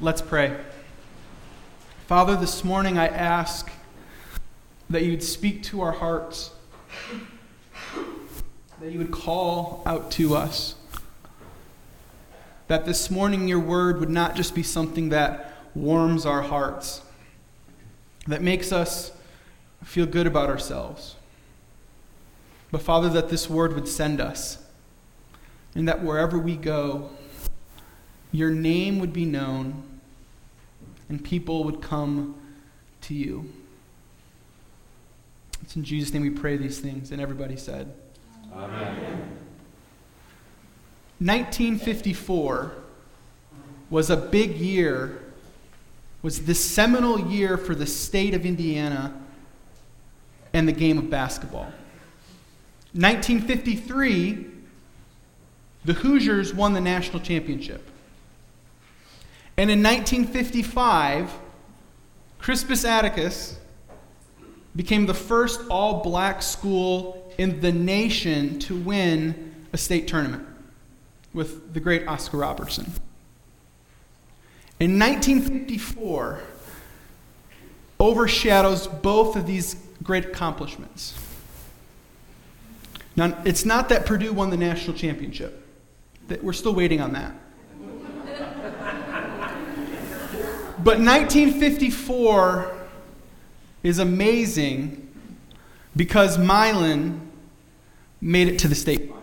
Let's pray. Father, this morning I ask that you'd speak to our hearts, that you would call out to us, that this morning your word would not just be something that warms our hearts, that makes us feel good about ourselves, but Father, that this word would send us, and that wherever we go, your name would be known and people would come to you. It's in Jesus' name we pray these things. And everybody said, Amen. 1954 was a big year, was the seminal year for the state of Indiana and the game of basketball. 1953, the Hoosiers won the national championship. And in 1955, Crispus Attucks became the first all black school in the nation to win a state tournament with the great Oscar Robertson. In 1954, overshadows both of these great accomplishments. Now, it's not that Purdue won the national championship. We're still waiting on that. But 1954 is amazing because Milan made it to the state finals.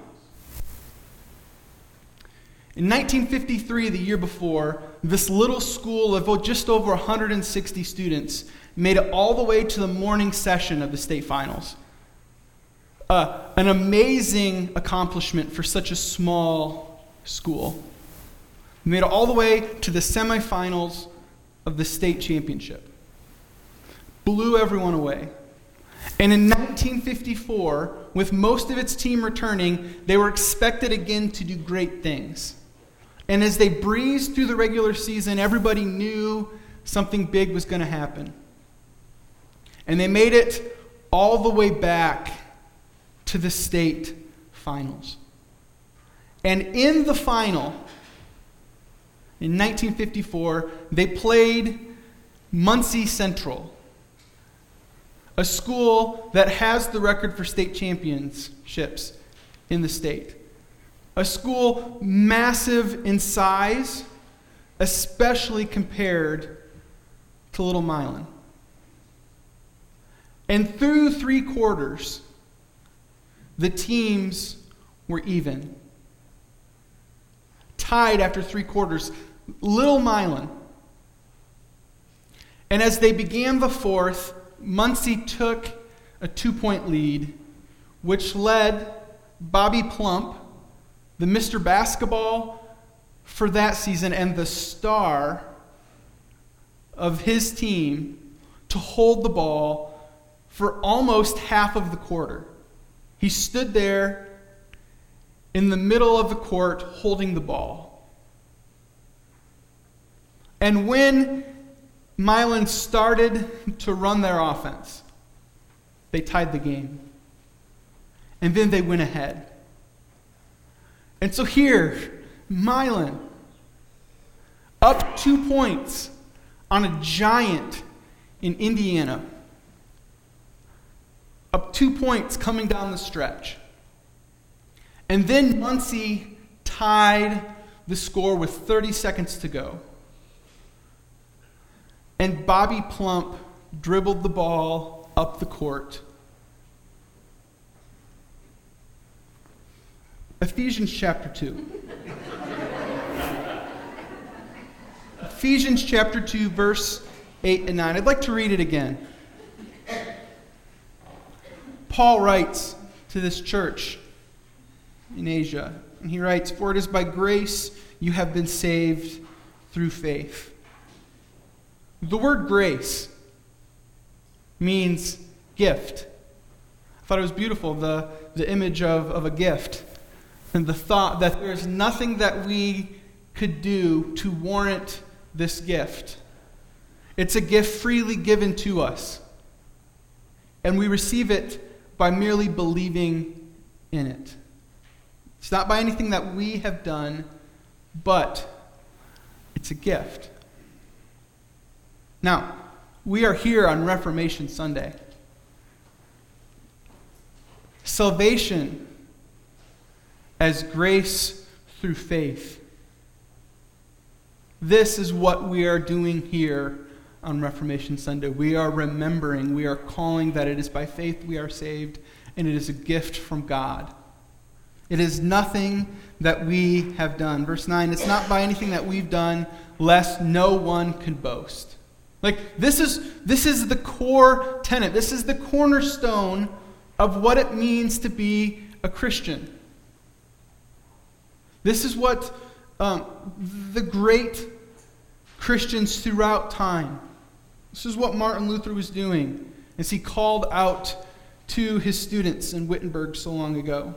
In 1953, the year before, this little school of just over 160 students made it all the way to the morning session of the state finals. Uh, an amazing accomplishment for such a small school. made it all the way to the semifinals of the state championship. Blew everyone away. And in 1954, with most of its team returning, they were expected again to do great things. And as they breezed through the regular season, everybody knew something big was going to happen. And they made it all the way back to the state finals. And in the final, in 1954, they played Muncie Central, a school that has the record for state championships in the state. A school massive in size, especially compared to Little Milan. And through three quarters, the teams were even tied after three quarters. Little Milan. And as they began the fourth, Muncie took a two point lead, which led Bobby Plump, the Mr. Basketball for that season and the star of his team, to hold the ball for almost half of the quarter. He stood there in the middle of the court holding the ball. And when Milan started to run their offense, they tied the game. And then they went ahead. And so here, Milan, up two points on a giant in Indiana. Up two points coming down the stretch. And then Muncie tied the score with 30 seconds to go. And Bobby Plump dribbled the ball up the court. Ephesians chapter 2. Ephesians chapter 2, verse 8 and 9. I'd like to read it again. Paul writes to this church in Asia. And he writes, For it is by grace you have been saved through faith. The word grace means gift. I thought it was beautiful, the, the image of, of a gift. And the thought that there is nothing that we could do to warrant this gift. It's a gift freely given to us. And we receive it by merely believing in it. It's not by anything that we have done, but it's a gift. Now, we are here on Reformation Sunday. Salvation as grace through faith. This is what we are doing here on Reformation Sunday. We are remembering, we are calling that it is by faith we are saved, and it is a gift from God. It is nothing that we have done. Verse 9, it's not by anything that we've done, lest no one can boast. Like this is this is the core tenet. This is the cornerstone of what it means to be a Christian. This is what um, the great Christians throughout time. This is what Martin Luther was doing as he called out to his students in Wittenberg so long ago.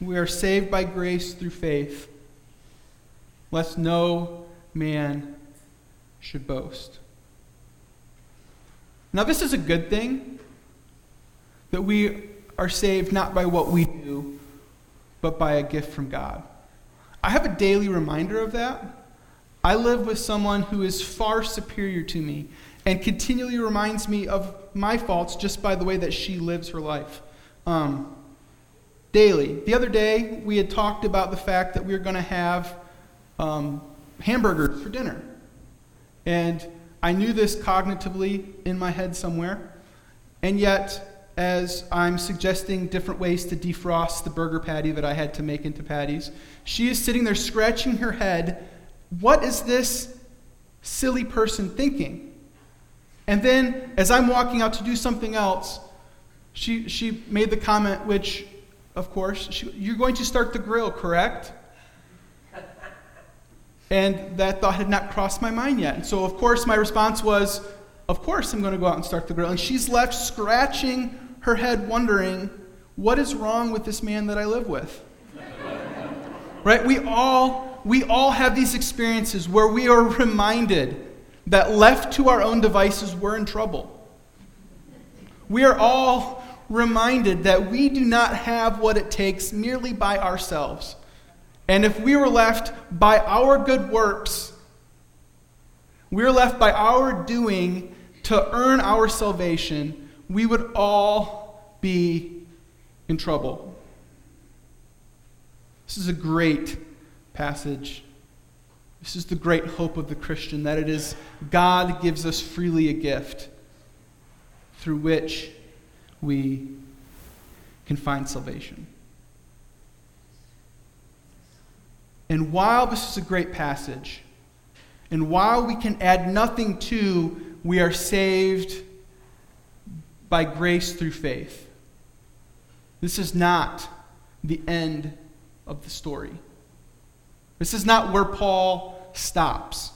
We are saved by grace through faith, lest no man should boast. Now, this is a good thing that we are saved not by what we do, but by a gift from God. I have a daily reminder of that. I live with someone who is far superior to me and continually reminds me of my faults just by the way that she lives her life. Um, daily. The other day, we had talked about the fact that we were going to have um, hamburgers for dinner. And I knew this cognitively in my head somewhere. And yet, as I'm suggesting different ways to defrost the burger patty that I had to make into patties, she is sitting there scratching her head. What is this silly person thinking? And then, as I'm walking out to do something else, she, she made the comment, which, of course, you're going to start the grill, correct? And that thought had not crossed my mind yet. And so, of course, my response was, Of course, I'm going to go out and start the grill. And she's left scratching her head, wondering, What is wrong with this man that I live with? right? We all, we all have these experiences where we are reminded that left to our own devices, we're in trouble. We are all reminded that we do not have what it takes merely by ourselves. And if we were left by our good works, we are left by our doing to earn our salvation, we would all be in trouble. This is a great passage. This is the great hope of the Christian that it is God gives us freely a gift through which we can find salvation. And while this is a great passage, and while we can add nothing to, we are saved by grace through faith. This is not the end of the story. This is not where Paul stops.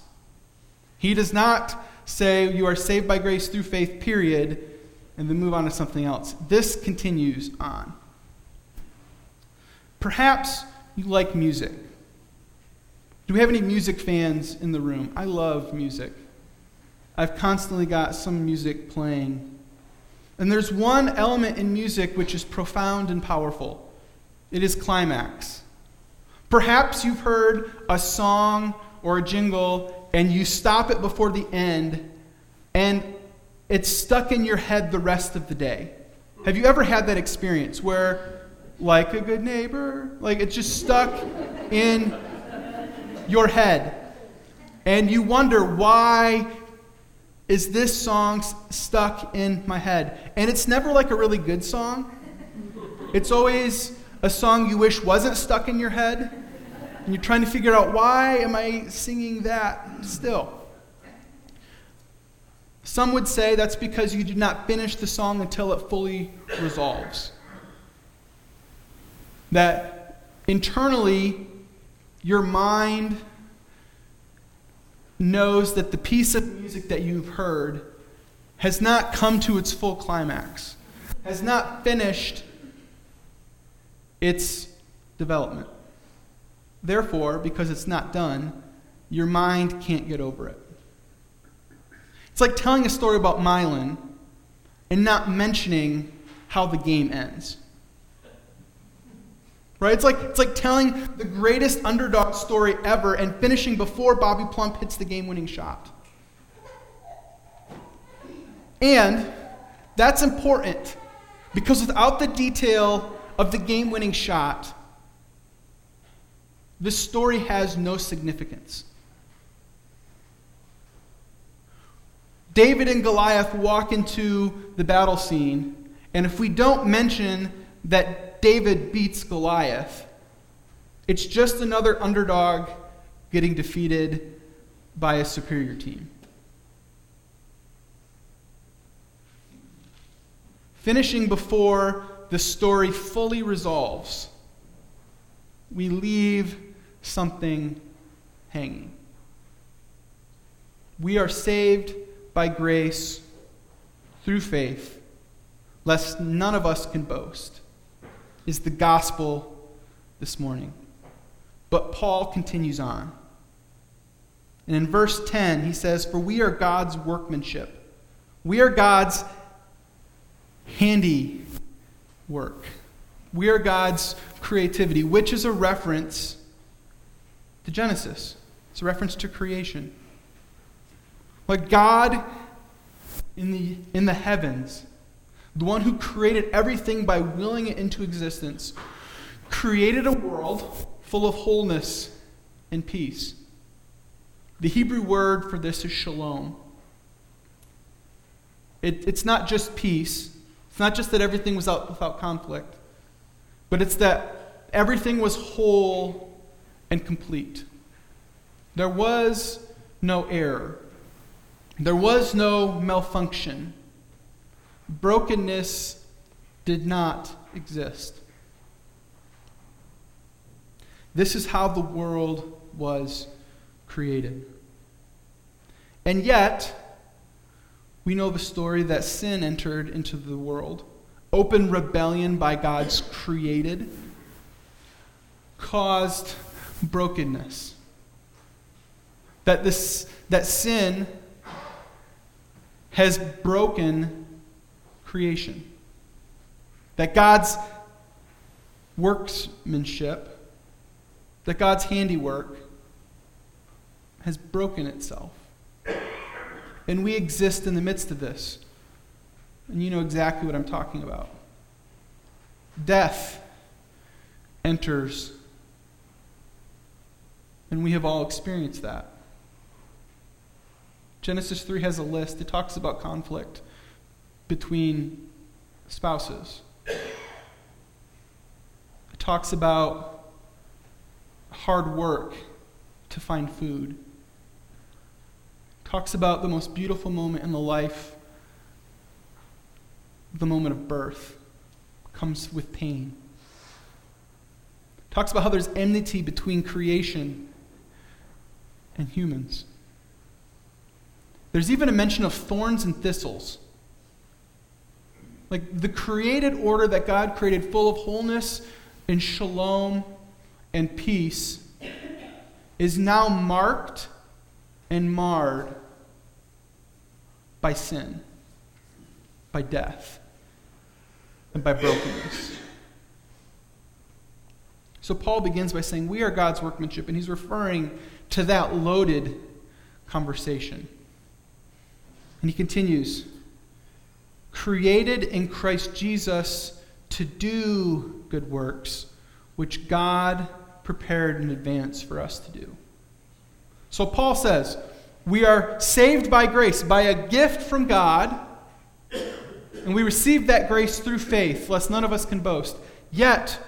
He does not say, You are saved by grace through faith, period, and then move on to something else. This continues on. Perhaps you like music. Do we have any music fans in the room? I love music. I've constantly got some music playing. And there's one element in music which is profound and powerful it is climax. Perhaps you've heard a song or a jingle and you stop it before the end and it's stuck in your head the rest of the day. Have you ever had that experience where, like a good neighbor, like it's just stuck in your head. And you wonder, why is this song stuck in my head? And it's never like a really good song. It's always a song you wish wasn't stuck in your head. And you're trying to figure out, why am I singing that still? Some would say that's because you did not finish the song until it fully resolves. That internally, your mind knows that the piece of music that you've heard has not come to its full climax, has not finished its development. Therefore, because it's not done, your mind can't get over it. It's like telling a story about Milan and not mentioning how the game ends. Right? It's like, it's like telling the greatest underdog story ever and finishing before Bobby Plump hits the game winning shot. And that's important because without the detail of the game winning shot, this story has no significance. David and Goliath walk into the battle scene, and if we don't mention that David beats Goliath, it's just another underdog getting defeated by a superior team. Finishing before the story fully resolves, we leave something hanging. We are saved by grace through faith, lest none of us can boast, is the gospel this morning. But Paul continues on. And in verse 10, he says, For we are God's workmanship. We are God's handy work. We are God's creativity, which is a reference to Genesis. It's a reference to creation. Like God in the, in the heavens, the one who created everything by willing it into existence, created a world full of wholeness and peace. The Hebrew word for this is shalom. It, it's not just peace, it's not just that everything was out without conflict, but it's that everything was whole and complete. There was no error, there was no malfunction. Brokenness did not exist. This is how the world was created. And yet, we know the story that sin entered into the world. Open rebellion by God's created caused brokenness. That, this, that sin has broken creation. That God's workmanship, that God's handiwork, has broken itself. And we exist in the midst of this. And you know exactly what I'm talking about. Death enters, and we have all experienced that. Genesis 3 has a list. It talks about conflict between spouses. It talks about hard work to find food. It talks about the most beautiful moment in the life, the moment of birth, comes with pain. It talks about how there's enmity between creation and humans. There's even a mention of thorns and thistles. Like the created order that God created, full of wholeness and shalom and peace, is now marked and marred by sin, by death, and by brokenness. So Paul begins by saying, We are God's workmanship, and he's referring to that loaded conversation. And he continues created in Christ Jesus to do good works, which God prepared in advance for us to do. So Paul says, we are saved by grace, by a gift from God, and we receive that grace through faith, lest none of us can boast. Yet,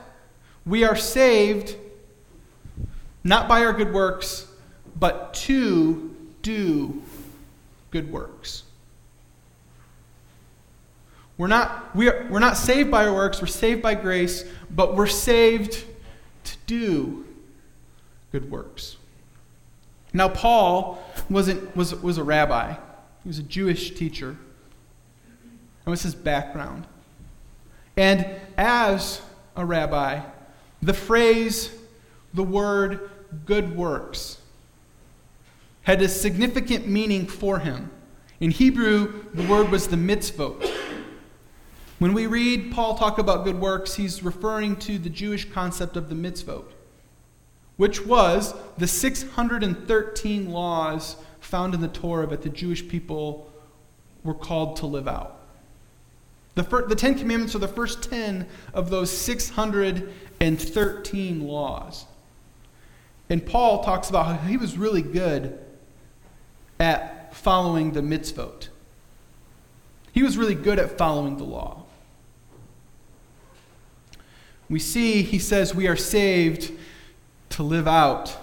we are saved not by our good works, but to do good works. We're not, we are, we're not saved by our works, we're saved by grace, but we're saved to do good works. Now, Paul wasn't, was, was a rabbi, he was a Jewish teacher. That was his background. And as a rabbi, the phrase, the word good works, had a significant meaning for him. In Hebrew, the word was the mitzvot. When we read Paul talk about good works, he's referring to the Jewish concept of the mitzvot, which was the 613 laws found in the Torah that the Jewish people we're called to live out. The, fir- the Ten Commandments are the first 10 of those 613 laws. And Paul talks about how he was really good at following the mitzvot. He was really good at following the law. We see, he says, we are saved to live out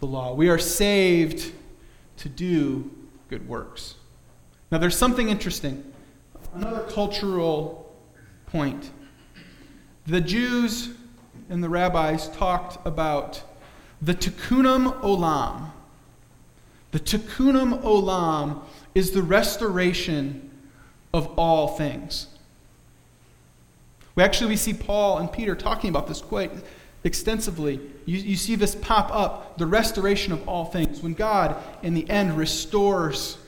the law. We are saved to do good works. Now, there's something interesting. Another cultural point. The Jews and the rabbis talked about the tikkunim olam. The tikkunim olam is the restoration of all things. We actually we see Paul and Peter talking about this quite extensively. You, you see this pop up the restoration of all things. When God, in the end, restores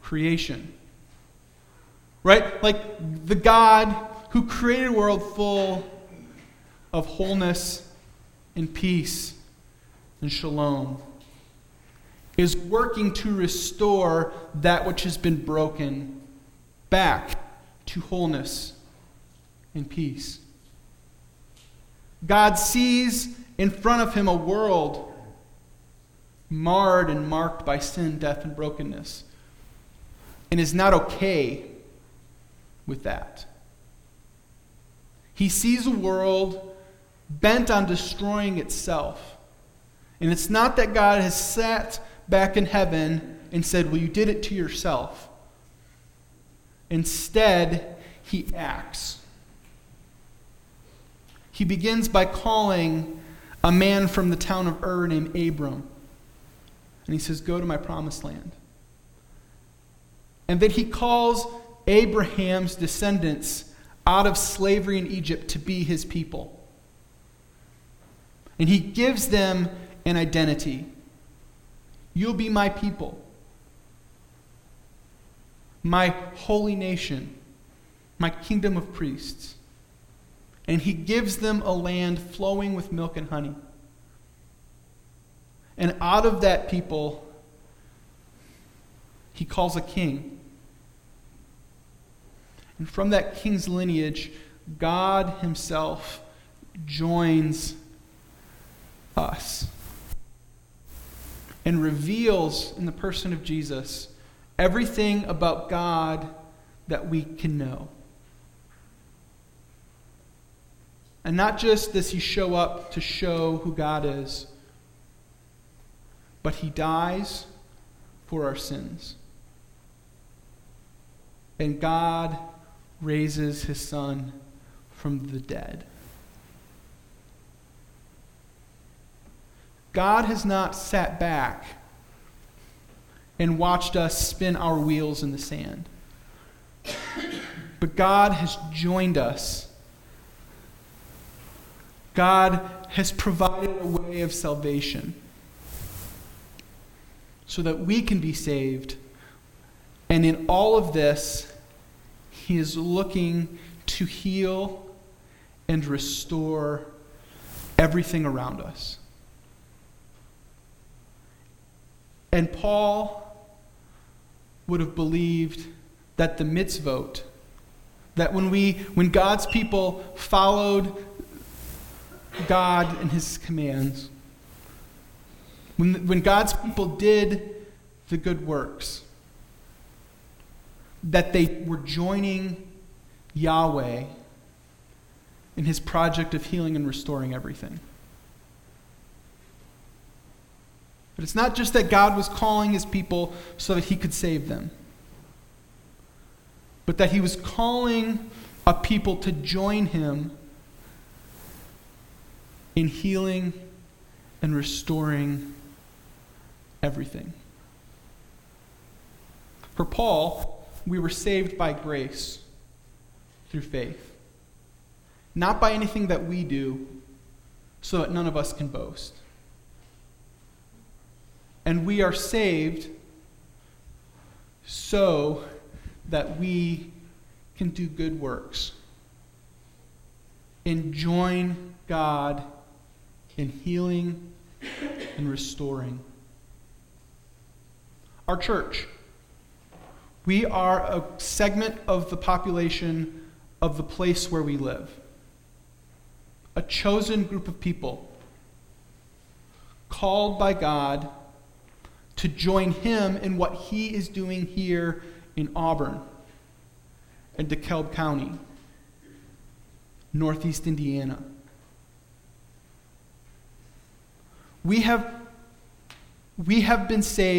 creation. Right? Like the God who created a world full of wholeness and peace and shalom is working to restore that which has been broken back to wholeness and peace. God sees in front of him a world marred and marked by sin, death, and brokenness, and is not okay with that. He sees a world bent on destroying itself. And it's not that God has sat back in heaven and said, Well, you did it to yourself. Instead, he acts. He begins by calling a man from the town of Ur named Abram. And he says, Go to my promised land. And then he calls Abraham's descendants out of slavery in Egypt to be his people. And he gives them an identity. You'll be my people, my holy nation, my kingdom of priests and he gives them a land flowing with milk and honey. And out of that people, he calls a king. And from that king's lineage, God himself joins us and reveals in the person of Jesus everything about God that we can know. And not just does he show up to show who God is, but he dies for our sins. And God raises his son from the dead. God has not sat back and watched us spin our wheels in the sand. But God has joined us God has provided a way of salvation so that we can be saved. And in all of this, He is looking to heal and restore everything around us. And Paul would have believed that the mitzvot, that when we when God's people followed God and his commands, when, when God's people did the good works, that they were joining Yahweh in his project of healing and restoring everything. But it's not just that God was calling his people so that he could save them, but that he was calling a people to join him in healing and restoring everything. For Paul, we were saved by grace through faith, not by anything that we do, so that none of us can boast. And we are saved so that we can do good works and join God in healing and restoring. Our church, We are a segment of the population of the place where we live. A chosen group of people called by God to join Him in what He is doing here in Auburn and DeKalb County, Northeast Indiana. We have, we have been saved.